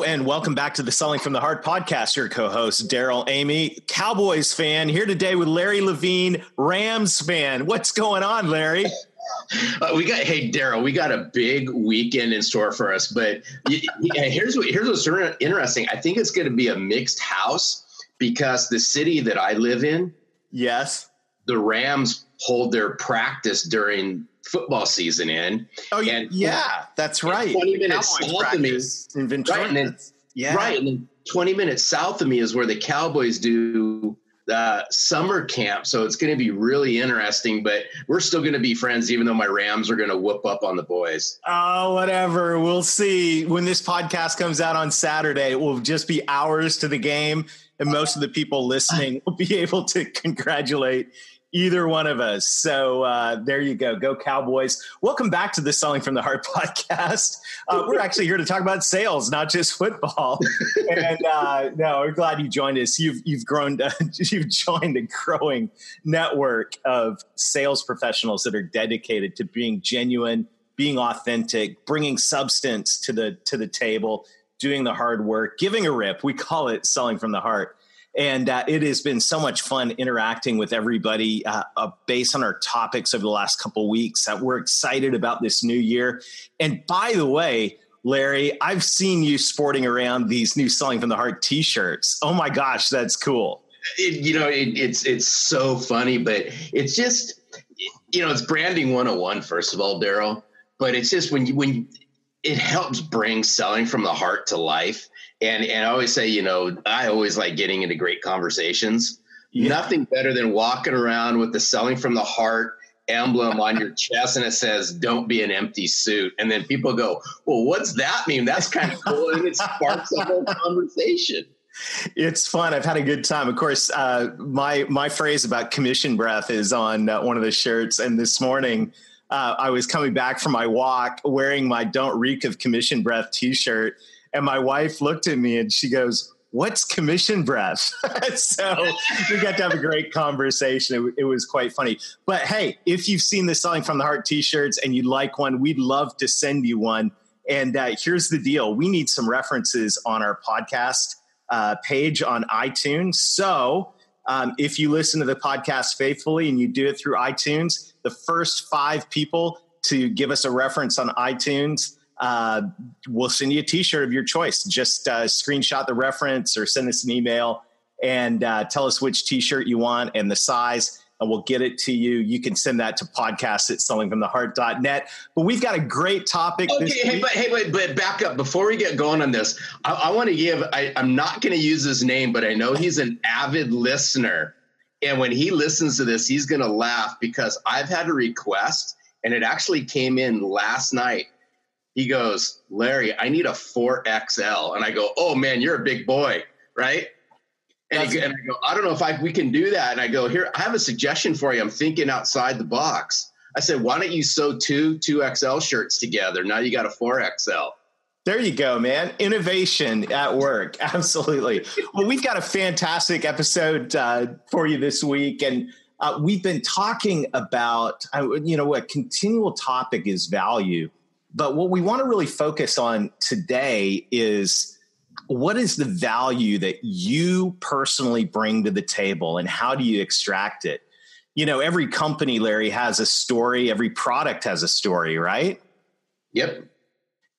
Hello and welcome back to the Selling from the Heart podcast. Your co-host Darrell Amy, Cowboys fan, here today with Larry Levine, Rams fan. What's going on, Larry? Uh, we got hey Darrell, we got a big weekend in store for us. But here's what here's what's interesting. I think it's going to be a mixed house because the city that I live in, yes, the Rams hold their practice during football season in. Oh, and, yeah, that's right. 20 minutes south of me. In Ventura. Right, and then, yeah. right. And then 20 minutes south of me is where the Cowboys do uh, summer camp. So it's going to be really interesting, but we're still going to be friends, even though my Rams are going to whoop up on the boys. Oh, whatever. We'll see. When this podcast comes out on Saturday, it will just be hours to the game. And most of the people listening will be able to congratulate either one of us. So uh, there you go. Go Cowboys. Welcome back to the Selling from the Heart podcast. Uh, we're actually here to talk about sales, not just football. and uh, no, we're glad you joined us. You've, you've grown, to, you've joined a growing network of sales professionals that are dedicated to being genuine, being authentic, bringing substance to the, to the table, doing the hard work, giving a rip. We call it selling from the heart and uh, it has been so much fun interacting with everybody uh, uh, based on our topics over the last couple weeks. That we're excited about this new year. And by the way, Larry, I've seen you sporting around these new "Selling from the Heart" T-shirts. Oh my gosh, that's cool! It, you know, it, it's it's so funny, but it's just you know, it's branding 101, First of all, Darrell, but it's just when you when it helps bring selling from the heart to life. And and I always say, you know, I always like getting into great conversations. Yeah. Nothing better than walking around with the selling from the heart emblem on your chest and it says don't be an empty suit. And then people go well what's that mean? That's kind of cool and it sparks a whole conversation. It's fun. I've had a good time. Of course uh, my my phrase about commission breath is on uh, one of the shirts. And this morning uh, i was coming back from my walk wearing my don't reek of commission breath t-shirt and my wife looked at me and she goes, What's commission breath? so we got to have a great conversation. It, it, was quite funny. But hey, if you've seen the Selling from the Heart t shirts and you'd like one, we'd love to send you one. And uh, here's the deal we need some references on our podcast uh, page on iTunes. So um, if you listen to the podcast faithfully and you do it through iTunes, the first five people to give us a reference on iTunes uh, we'll send you a t-shirt of your choice. Just uh, screenshot the reference or send us an email and uh, tell us which t-shirt you want and the size and we'll get it to you. You can send that to podcast at sellingfromtheheart.net. But we've got a great topic. Okay, hey, but hey, wait, but back up before we get going on this. I, I want to give. I, I'm not going to use his name, but I know he's an avid listener, and when he listens to this, he's going to laugh because I've had a request, and it actually came in last night he goes, Larry, I need a 4XL. And I go, oh man, you're a big boy, right? And, he, and I go, I don't know if I, we can do that. And I go, here, I have a suggestion for you. I'm thinking outside the box. I said, why don't you sew two 2XL shirts together? Now you got a 4XL. There you go, man. Innovation at work. Absolutely. well, we've got a fantastic episode uh, for you this week. And uh, we've been talking about, uh, you know, a continual topic is value. But what we want to really focus on today is what is the value that you personally bring to the table and how do you extract it? You know, every company, Larry, has a story, every product has a story, right? Yep.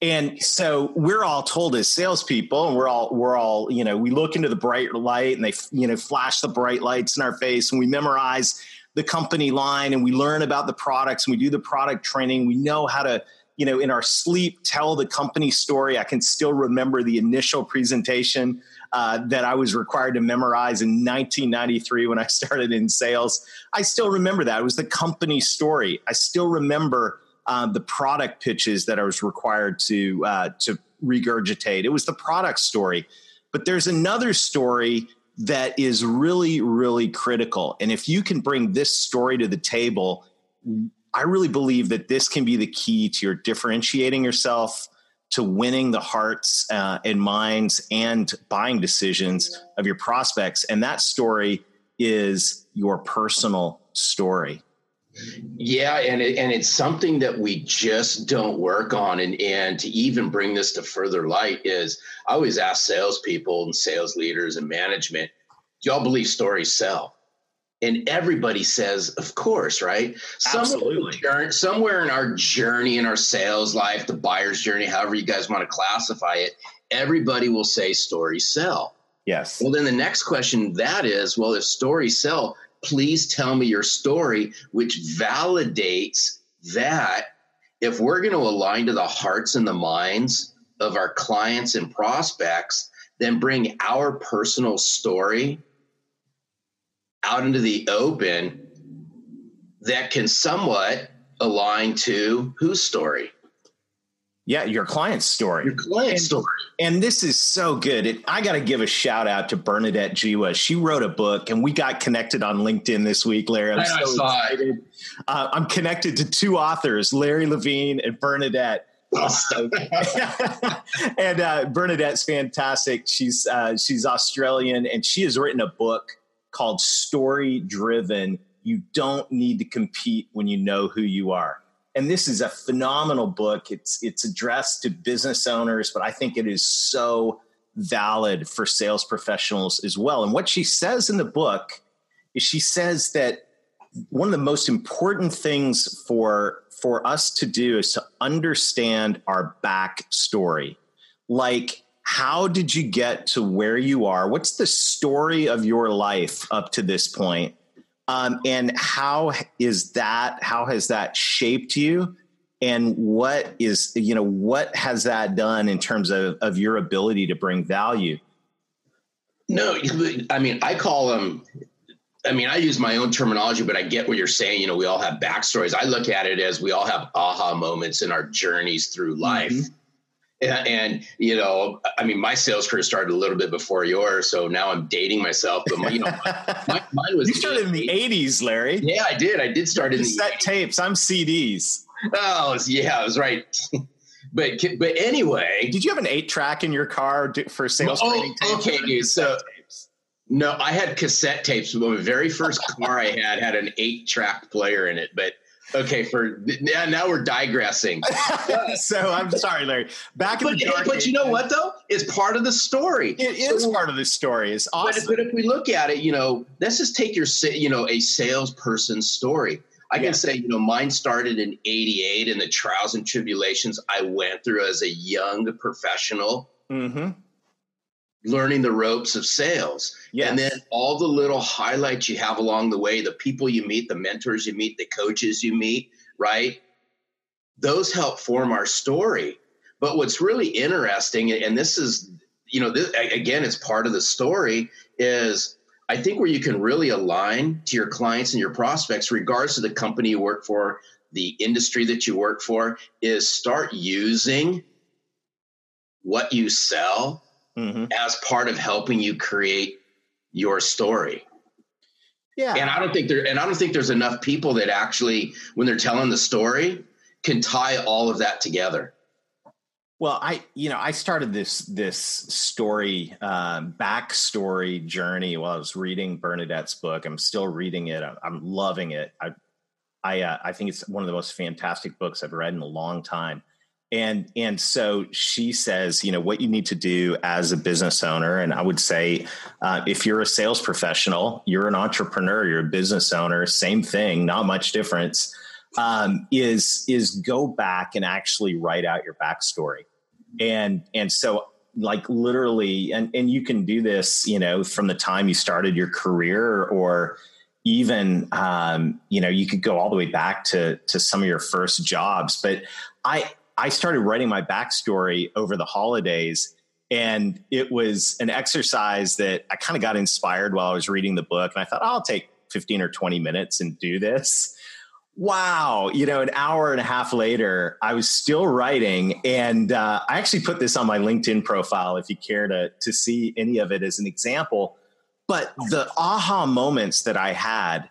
And so we're all told as salespeople, and we're all we're all you know we look into the bright light, and they you know flash the bright lights in our face, and we memorize the company line, and we learn about the products, and we do the product training. We know how to you know, in our sleep, tell the company story. I can still remember the initial presentation uh, that I was required to memorize in 1993 when I started in sales. I still remember that. It was the company story. I still remember uh, the product pitches that I was required to uh, to regurgitate. It was the product story. But there's another story that is really, really critical. And if you can bring this story to the table, I really believe that this can be the key to your differentiating yourself, to winning the hearts uh, and minds and buying decisions of your prospects. And that story is your personal story. Yeah, and it, and it's something that we just don't work on. And and to even bring this to further light is I always ask salespeople and sales leaders and management, do y'all believe stories sell? And everybody says, of course, right? Absolutely. Somewhere, somewhere in our journey, in our sales life, the buyer's journey, however you guys want to classify it, everybody will say stories sell. Yes. Well, then the next question that is, well, if stories sell, please tell me your story, which validates that if we're going to align to the hearts and the minds of our clients and prospects, then bring our personal story out into the open that can somewhat align to whose story? Yeah, your client's story. Your client's story. And this is so good. It, I got to give a shout out to Bernadette Jiwa. She wrote a book, and we got connected on LinkedIn this week, Larry. I'm I so saw excited. Uh, I'm connected to two authors, Larry Levine and Bernadette. And uh, Bernadette's fantastic. She's uh, she's Australian, and she has written a book called Story Driven. You don't need to compete when you know who you are and this is a phenomenal book. It's it's addressed to business owners, but I think it is so valid for sales professionals as well. And what she says in the book is she says that one of the most important things for for us to do is to understand our back story. Like how did you get to where you are? What's the story of your life up to this point? Um, and how is that? How has that shaped you? And what is you know what has that done in terms of of your ability to bring value? No, I mean I call them. I mean I use my own terminology, but I get what you're saying. You know, we all have backstories. I look at it as we all have aha moments in our journeys through life. Mm-hmm and, and, you know, I mean, my sales career started a little bit before yours, so now I'm dating myself. But my, you know, my, mine was you started in the '80s, Larry. Yeah, I did. I did start in the set tapes. I'm CDs. Oh, yeah, I was right. but but anyway, did you have an eight track in your car for sales oh, training? Okay, dude. So no, I had cassette tapes. The very first car I had had an eight track player in it, but Okay, for now, now we're digressing. so I'm sorry, Larry. Back in but, the dark, but you know what though? It's part of the story. It is so, part of the story. It's awesome. But, but, if we look at it, you know, let's just take your, you know, a salesperson's story. I can say, you know, mine started in '88, and the trials and tribulations I went through as a young professional. Mm-hmm learning the ropes of sales. Yes. And then all the little highlights you have along the way, the people you meet, the mentors you meet, the coaches you meet, right? Those help form our story. But what's really interesting, and this is, you know, this, again, it's part of the story, is I think where you can really align to your clients and your prospects, regardless of the company you work for, the industry that you work for, is start using what you sell mm-hmm. as part of helping you create your story. Yeah. And I don't think there and I don't think there's enough people that actually when they're telling the story can tie all of that together. Well, I you know I started this this story um, backstory journey while I was reading Bernadette's book. I'm still reading it. I'm, I'm loving it. I I uh, I think it's one of the most fantastic books I've read in a long time and and so she says you know what you need to do as a business owner and i would say uh, if you're a sales professional you're an entrepreneur you're a business owner same thing not much difference um, is is go back and actually write out your backstory. And and so like literally and and you can do this you know from the time you started your career or even um, you know you could go all the way back to to some of your first jobs. But i I started writing my backstory over the holidays. And it was an exercise that I kind of got inspired while I was reading the book. And I thought, oh, I'll take 15 or 20 minutes and do this. wow, you know, an hour and a half later, I was still writing. And uh, I actually put this on my LinkedIn profile if you care to, to see any of it as an example. But the aha moments that I had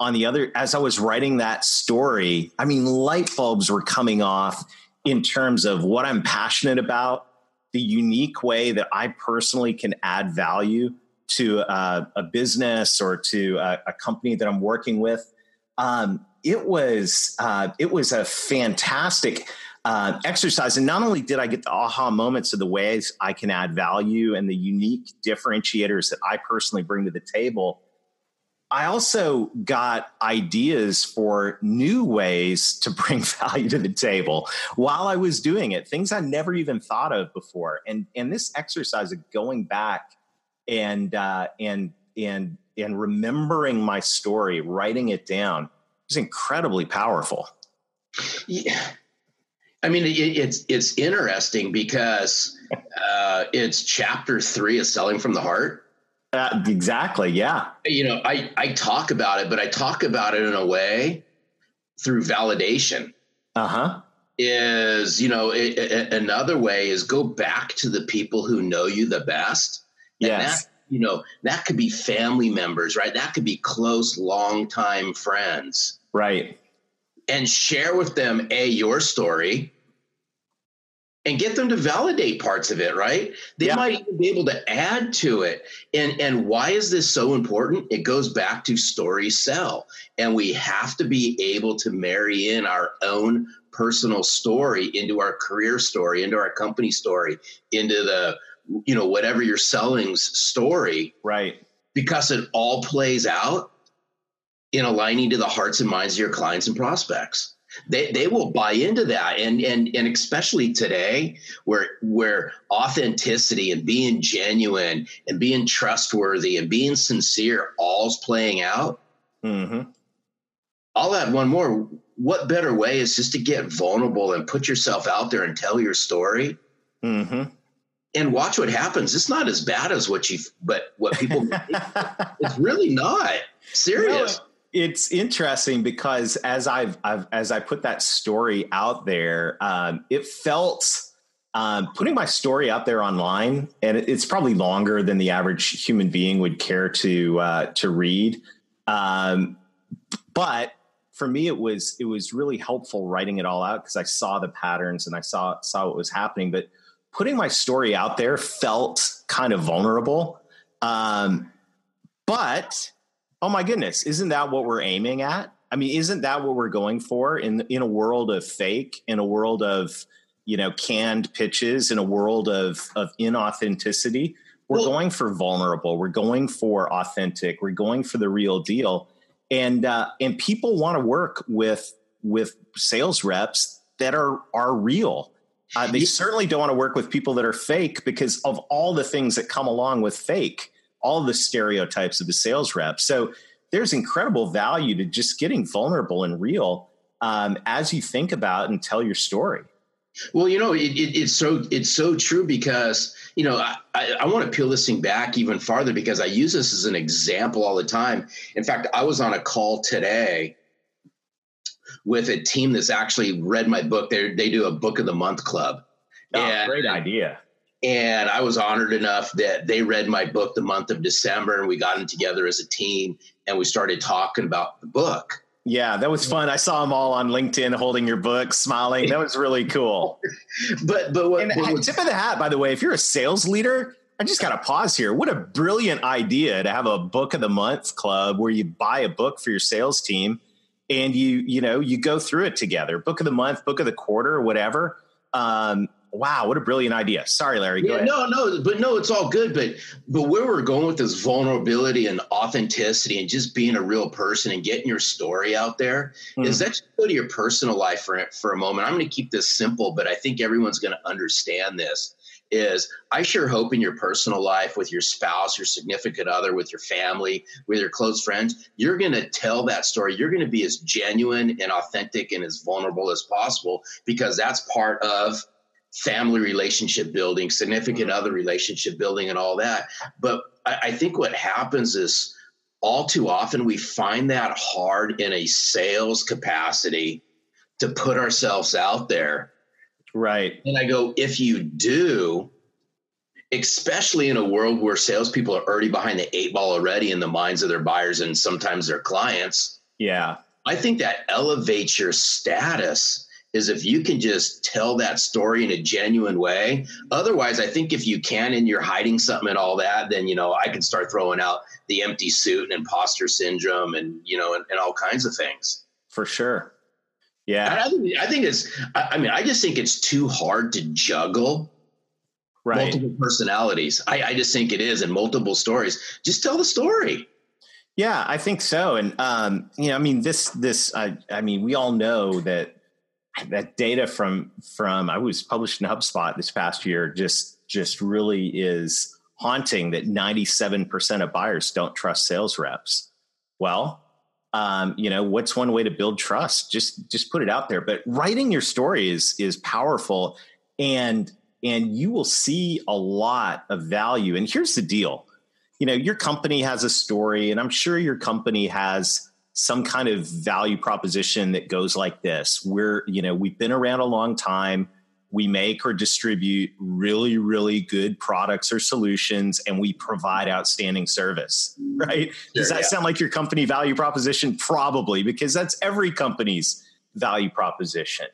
on the other, as I was writing that story, I mean, light bulbs were coming off in terms of what I'm passionate about, the unique way that I personally can add value to uh, a business or to a, a, company that I'm working with. Um, it was uh, it was a fantastic uh, exercise, and not only did I get the aha moments of the ways I can add value and the unique differentiators that I personally bring to the table. I also got ideas for new ways to bring value to the table while I was doing it, things I never even thought of before. And and this exercise of going back and uh, and and and remembering my story, writing it down, is incredibly powerful. Yeah. I mean, it, it's it's interesting because uh, it's chapter three of selling from the heart. Uh, exactly. Yeah. You know, I I talk about it, but I talk about it in a way through validation. Uh huh. Is you know it, it, another way is go back to the people who know you the best. Yes. That, you know that could be family members, right? That could be close, longtime friends Right. And share with them a your story and get them to validate parts of it, right? They yeah. might even be able to add to it. And and why is this so important? It goes back to story sell. And we have to be able to marry in our own personal story into our career story, into our company story, into the you know whatever you're selling's story. Right. Because it all plays out in aligning to the hearts and minds of your clients and prospects they they will buy into that. And and and especially today where where authenticity and being genuine and being trustworthy and being sincere all's playing out. Mm-hmm. i'll add one more. What better way is just to get vulnerable and put yourself out there and tell your story? Mm-hmm. and watch what happens. It's not as bad as what you but what people it's really not. Serious. No, it's interesting because as I've, I've, as I put that story out there, um, it felt um, putting my story out there online, and it's probably longer than the average human being would care to uh, to read. Um, but for me, it was it was really helpful writing it all out because I saw the patterns and I saw saw what was happening. But putting my story out there felt kind of vulnerable. Um, but oh my goodness, isn't that what we're aiming at? I mean, isn't that what we're going for in in a world of fake, in a world of you know canned pitches, in a world of of inauthenticity? We're well, going for vulnerable. We're going for authentic. We're going for the real deal, and uh, and people want to work with with sales reps that are are real. Uh, they certainly don't want to work with people that are fake because of all the things that come along with fake all the stereotypes of the sales rep. So there's incredible value to just getting vulnerable and real um, as you think about and tell your story. Well, you know, it, it, it's so it's so true because you know I, I, I want to peel this thing back even farther because I use this as an example all the time. In fact, I was on a call today with a team that's actually read my book. They they do a book of the month club. Oh, and, great idea! And I was honored enough that they read my book the month of December and we got them together as a team and we started talking about the book. Yeah, that was fun. I saw them all on LinkedIn holding your book, smiling. That was really cool. but but what, and what tip of the hat, by the way, if you're a sales leader, I just got to pause here. What a brilliant idea to have a book of the month club where you buy a book for your sales team and you you know you go through it together. Book of the month, book of the quarter, whatever. Um, wow, what a brilliant idea. Sorry, Larry. yeah, no, no, but no, it's all good. But but where we're going with this vulnerability and authenticity and just being a real person and getting your story out there mm. is that go to your personal life for for a moment. I'm going to keep this simple, but I think everyone's going to understand this. Is I sure hope in your personal life with your spouse, your significant other, with your family, with your close friends, you're going to tell that story. You're going to be as genuine and authentic and as vulnerable as possible because that's part of family relationship building, significant mm-hmm. other relationship building, and all that. But I, I think what happens is all too often we find that hard in a sales capacity to put ourselves out there. Right. And I go, if you do, especially in a world where salespeople are already behind the eight ball already in the minds of their buyers and sometimes their clients. Yeah. I think that elevates your status is if you can just tell that story in a genuine way. Otherwise, I think if you can and you're hiding something and all that, then you know I can start throwing out the empty suit and imposter syndrome and you know and, and all kinds of things. For sure. Yeah. I think, I think it's. I mean, I just think it's too hard to juggle right. multiple personalities. I, I just think it is, and multiple stories. Just tell the story. Yeah, I think so. And um, you know, I mean, this this I, I mean, we all know that that data from from I was published in HubSpot this past year just just really is haunting that 97% of buyers don't trust sales reps. Well, um, you know, what's one way to build trust? Just just put it out there. But writing your story is is powerful and and you will see a lot of value. And here's the deal. You know, your company has a story and I'm sure your company has some kind of value proposition that goes like this. We're, you know, we've been around a long time. We make or distribute really, really good products or solutions, and we provide outstanding service, right? Sure, Does that yeah. sound like your company value proposition? Probably, because that's every company's value proposition.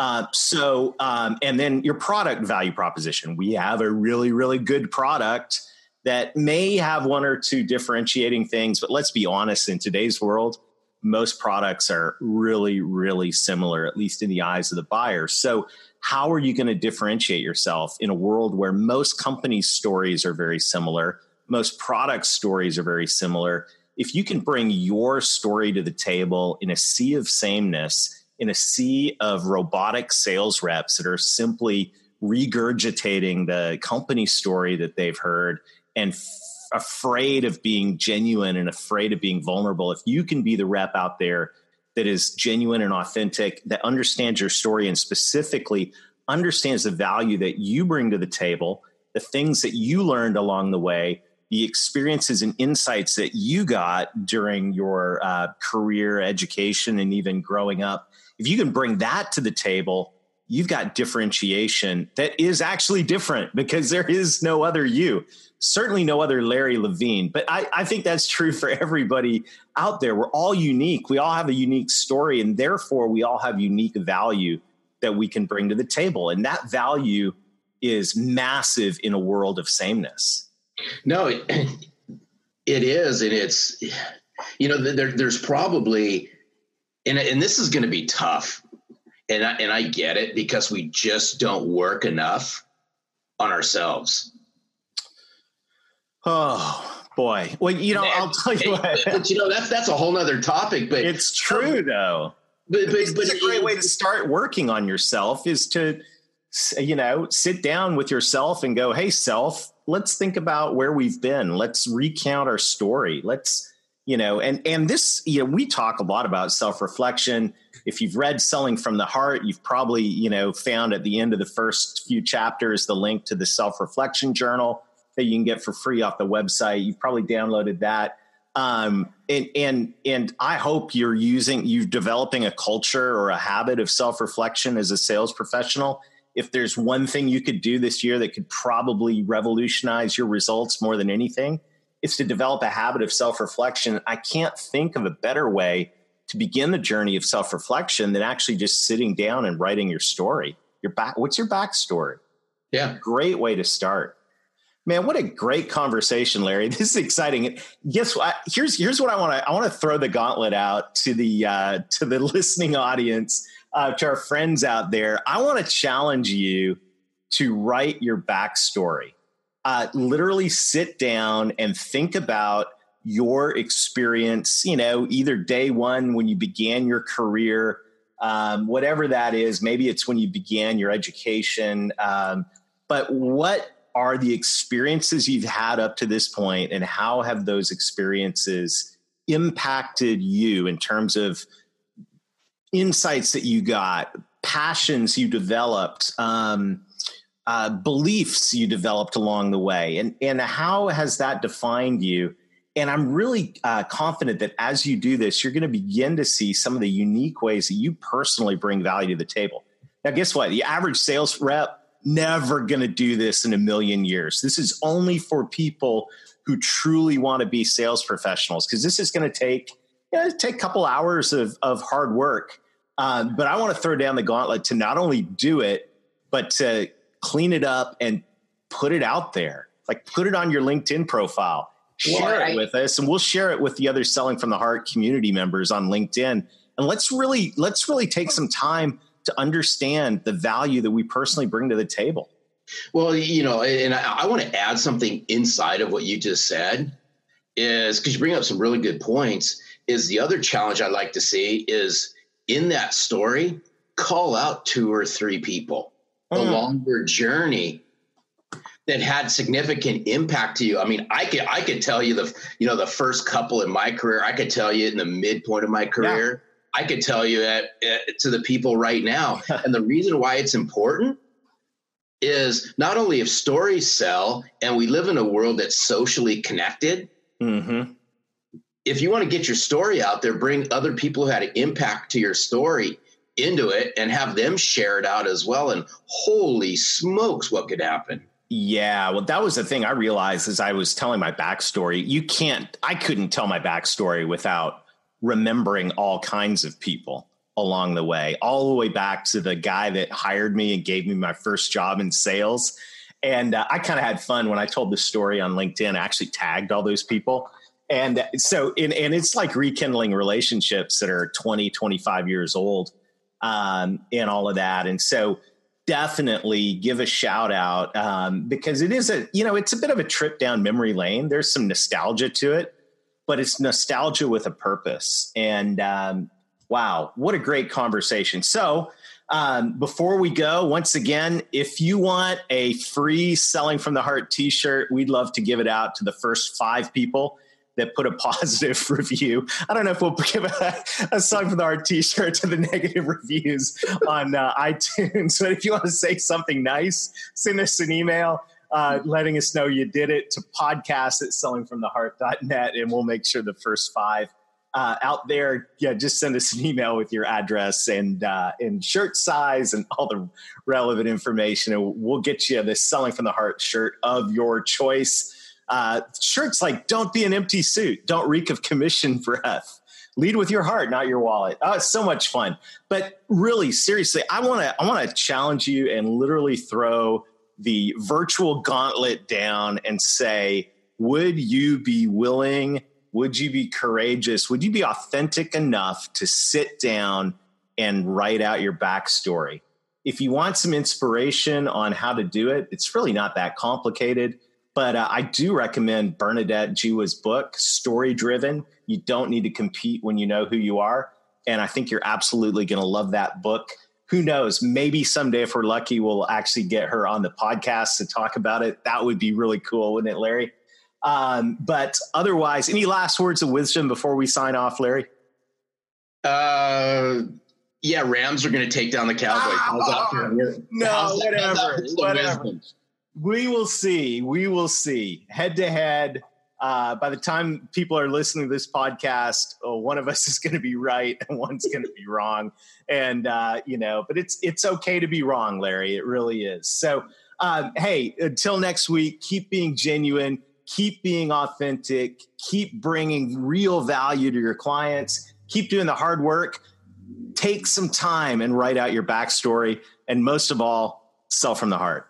Uh, so, um, and then your product value proposition. We have a really, really good product that may have one or two differentiating things, but let's be honest, in today's world, most products are really, really similar, at least in the eyes of the buyer. So, how are you going to differentiate yourself in a world where most companies' stories are very similar, most product stories are very similar? If you can bring your story to the table in a sea of sameness, in a sea of robotic sales reps that are simply regurgitating the company story that they've heard and f- afraid of being genuine and afraid of being vulnerable, if you can be the rep out there that is genuine and authentic, that understands your story and specifically understands the value that you bring to the table, the things that you learned along the way, the experiences and insights that you got during your uh, career, education, and even growing up. If you can bring that to the table, you've got differentiation that is actually different because there is no other you certainly no other Larry Levine, but I, I, think that's true for everybody out there. We're all unique. We all have a unique story, and therefore we all have unique value that we can bring to the table. And that value is massive in a world of sameness. No, it, is. And it's, you know, there, there's probably, and, and this is going to be tough. And I, and I get it because we just don't work enough on ourselves Oh boy. Well, you know, I'll tell you what. But, you know, that's that's a whole nother topic. But it's um, true though. But, but, but it's a great way to start working on yourself is to, you know, sit down with yourself and go, "Hey, self, let's think about where we've been. Let's recount our story. Let's, you know, and and this, you know, we talk a lot about self reflection. If you've read Selling from the Heart, you've probably, you know, found at the end of the first few chapters the link to the self reflection journal that you can get for free off the website. You've probably downloaded that. Um, and and and I hope you're using you're developing a culture or a habit of self reflection as a sales professional. If there's one thing you could do this year that could probably revolutionize your results more than anything, it's to develop a habit of self reflection. I can't think of a better way to begin the journey of self reflection than actually just sitting down and writing your story. Your back, what's your backstory? Yeah, great way to start. Man, what a great conversation, Larry. This is exciting. Guess what? Here's here's what I want to I want to throw the gauntlet out to the uh, to the listening audience, uh, to our friends out there. I want to challenge you to write your backstory. Uh, literally sit down and think about your experience. You know, either day one when you began your career, um, whatever that is. Maybe it's when you began your education. Um, but what are the experiences you've had up to this point and how have those experiences impacted you in terms of insights that you got passions you developed um, uh, beliefs you developed along the way and and how has that defined you And I'm really uh, confident that as you do this, you're going to begin to see some of the unique ways that you personally bring value to the table. Now, guess what? The average sales rep never going to do this in a million years. This is only for people who truly want to be sales professionals because this is going to take you know, take a couple hours of, of hard work. Um, but I want to throw down the gauntlet to not only do it, but to clean it up and put it out there. Like put it on your LinkedIn profile, share I, it with us, and we'll share it with the other Selling from the Heart community members on LinkedIn. And let's really let's really take some time to understand the value that we personally bring to the table. Well, you know, and I, I want to add something inside of what you just said is because you bring up some really good points. Is the other challenge I like to see is in that story, call out two or three people mm. longer journey that had significant impact to you. I mean, I could I could tell you the you know the first couple in my career. I could tell you in the midpoint of my career. Yeah. I could tell you at, at, to the people right now. and the reason why it's important is not only if stories sell, and we live in a world that's socially connected. Mm-hmm. If you want to get your story out there, bring other people who had an impact to your story into it and have them share it out as well. And holy smokes, what could happen? Yeah, well, that was the thing I realized as I was telling my backstory. You can't, I couldn't tell my backstory without remembering all kinds of people along the way, all the way back to the guy that hired me and gave me my first job in sales. And uh, I kind of had fun when I told the story on LinkedIn. I actually tagged all those people. And so, in, and it's like rekindling relationships that are 20, 25 years old um, and all of that. And so, definitely give a shout out um, because it is a, you know, it's a bit of a trip down memory lane. There's some nostalgia to it but it's nostalgia with a purpose. And um, wow, what a great conversation. So, um, before we go, once again, if you want a free Selling from the Heart t shirt, we'd love to give it out to the first five people that put a positive review. I don't know if we'll give a, Selling from the Heart t shirt to the negative reviews on uh, iTunes, but if you want to say something nice, send us an email uh, letting us know you did it to podcast at sellingfromtheheart.net, and we'll make sure the first five uh, out there, yeah, just send us an email with your address and uh, and shirt size and all the relevant information, and we'll get you the Selling from the Heart shirt of your choice. Uh, shirts like "Don't be an empty suit," "Don't reek of commission breath." Lead with your heart, not your wallet. Oh, it's so much fun. But really, seriously, I want to I want to challenge you and literally throw the virtual gauntlet down and say, would you be willing? Would you be courageous? Would you be authentic enough to sit down and write out your backstory? If you want some inspiration on how to do it, it's really not that complicated. But uh, I do recommend Bernadette Jiwa's book, Story Driven. You don't need to compete when you know who you are. And I think you're absolutely going to love that book who knows? Maybe someday, if we're lucky, we'll actually get her on the podcast to talk about it. That would be really cool, wouldn't it, Larry? Um, but otherwise, any last words of wisdom before we sign off, Larry? Uh, yeah, Rams are going to take down the Cowboys. Oh, no, whatever, whatever. We will see. We will see. Head to head uh, by the time people are listening to this podcast, oh, one of us is going to be right and one's going to be wrong. And uh, you know, but it's it's okay to be wrong, Larry. It really is. So, um, hey, until next week, keep being genuine, keep being authentic, keep bringing real value to your clients, keep doing the hard work. Take some time and write out your backstory, and most of all, sell from the heart.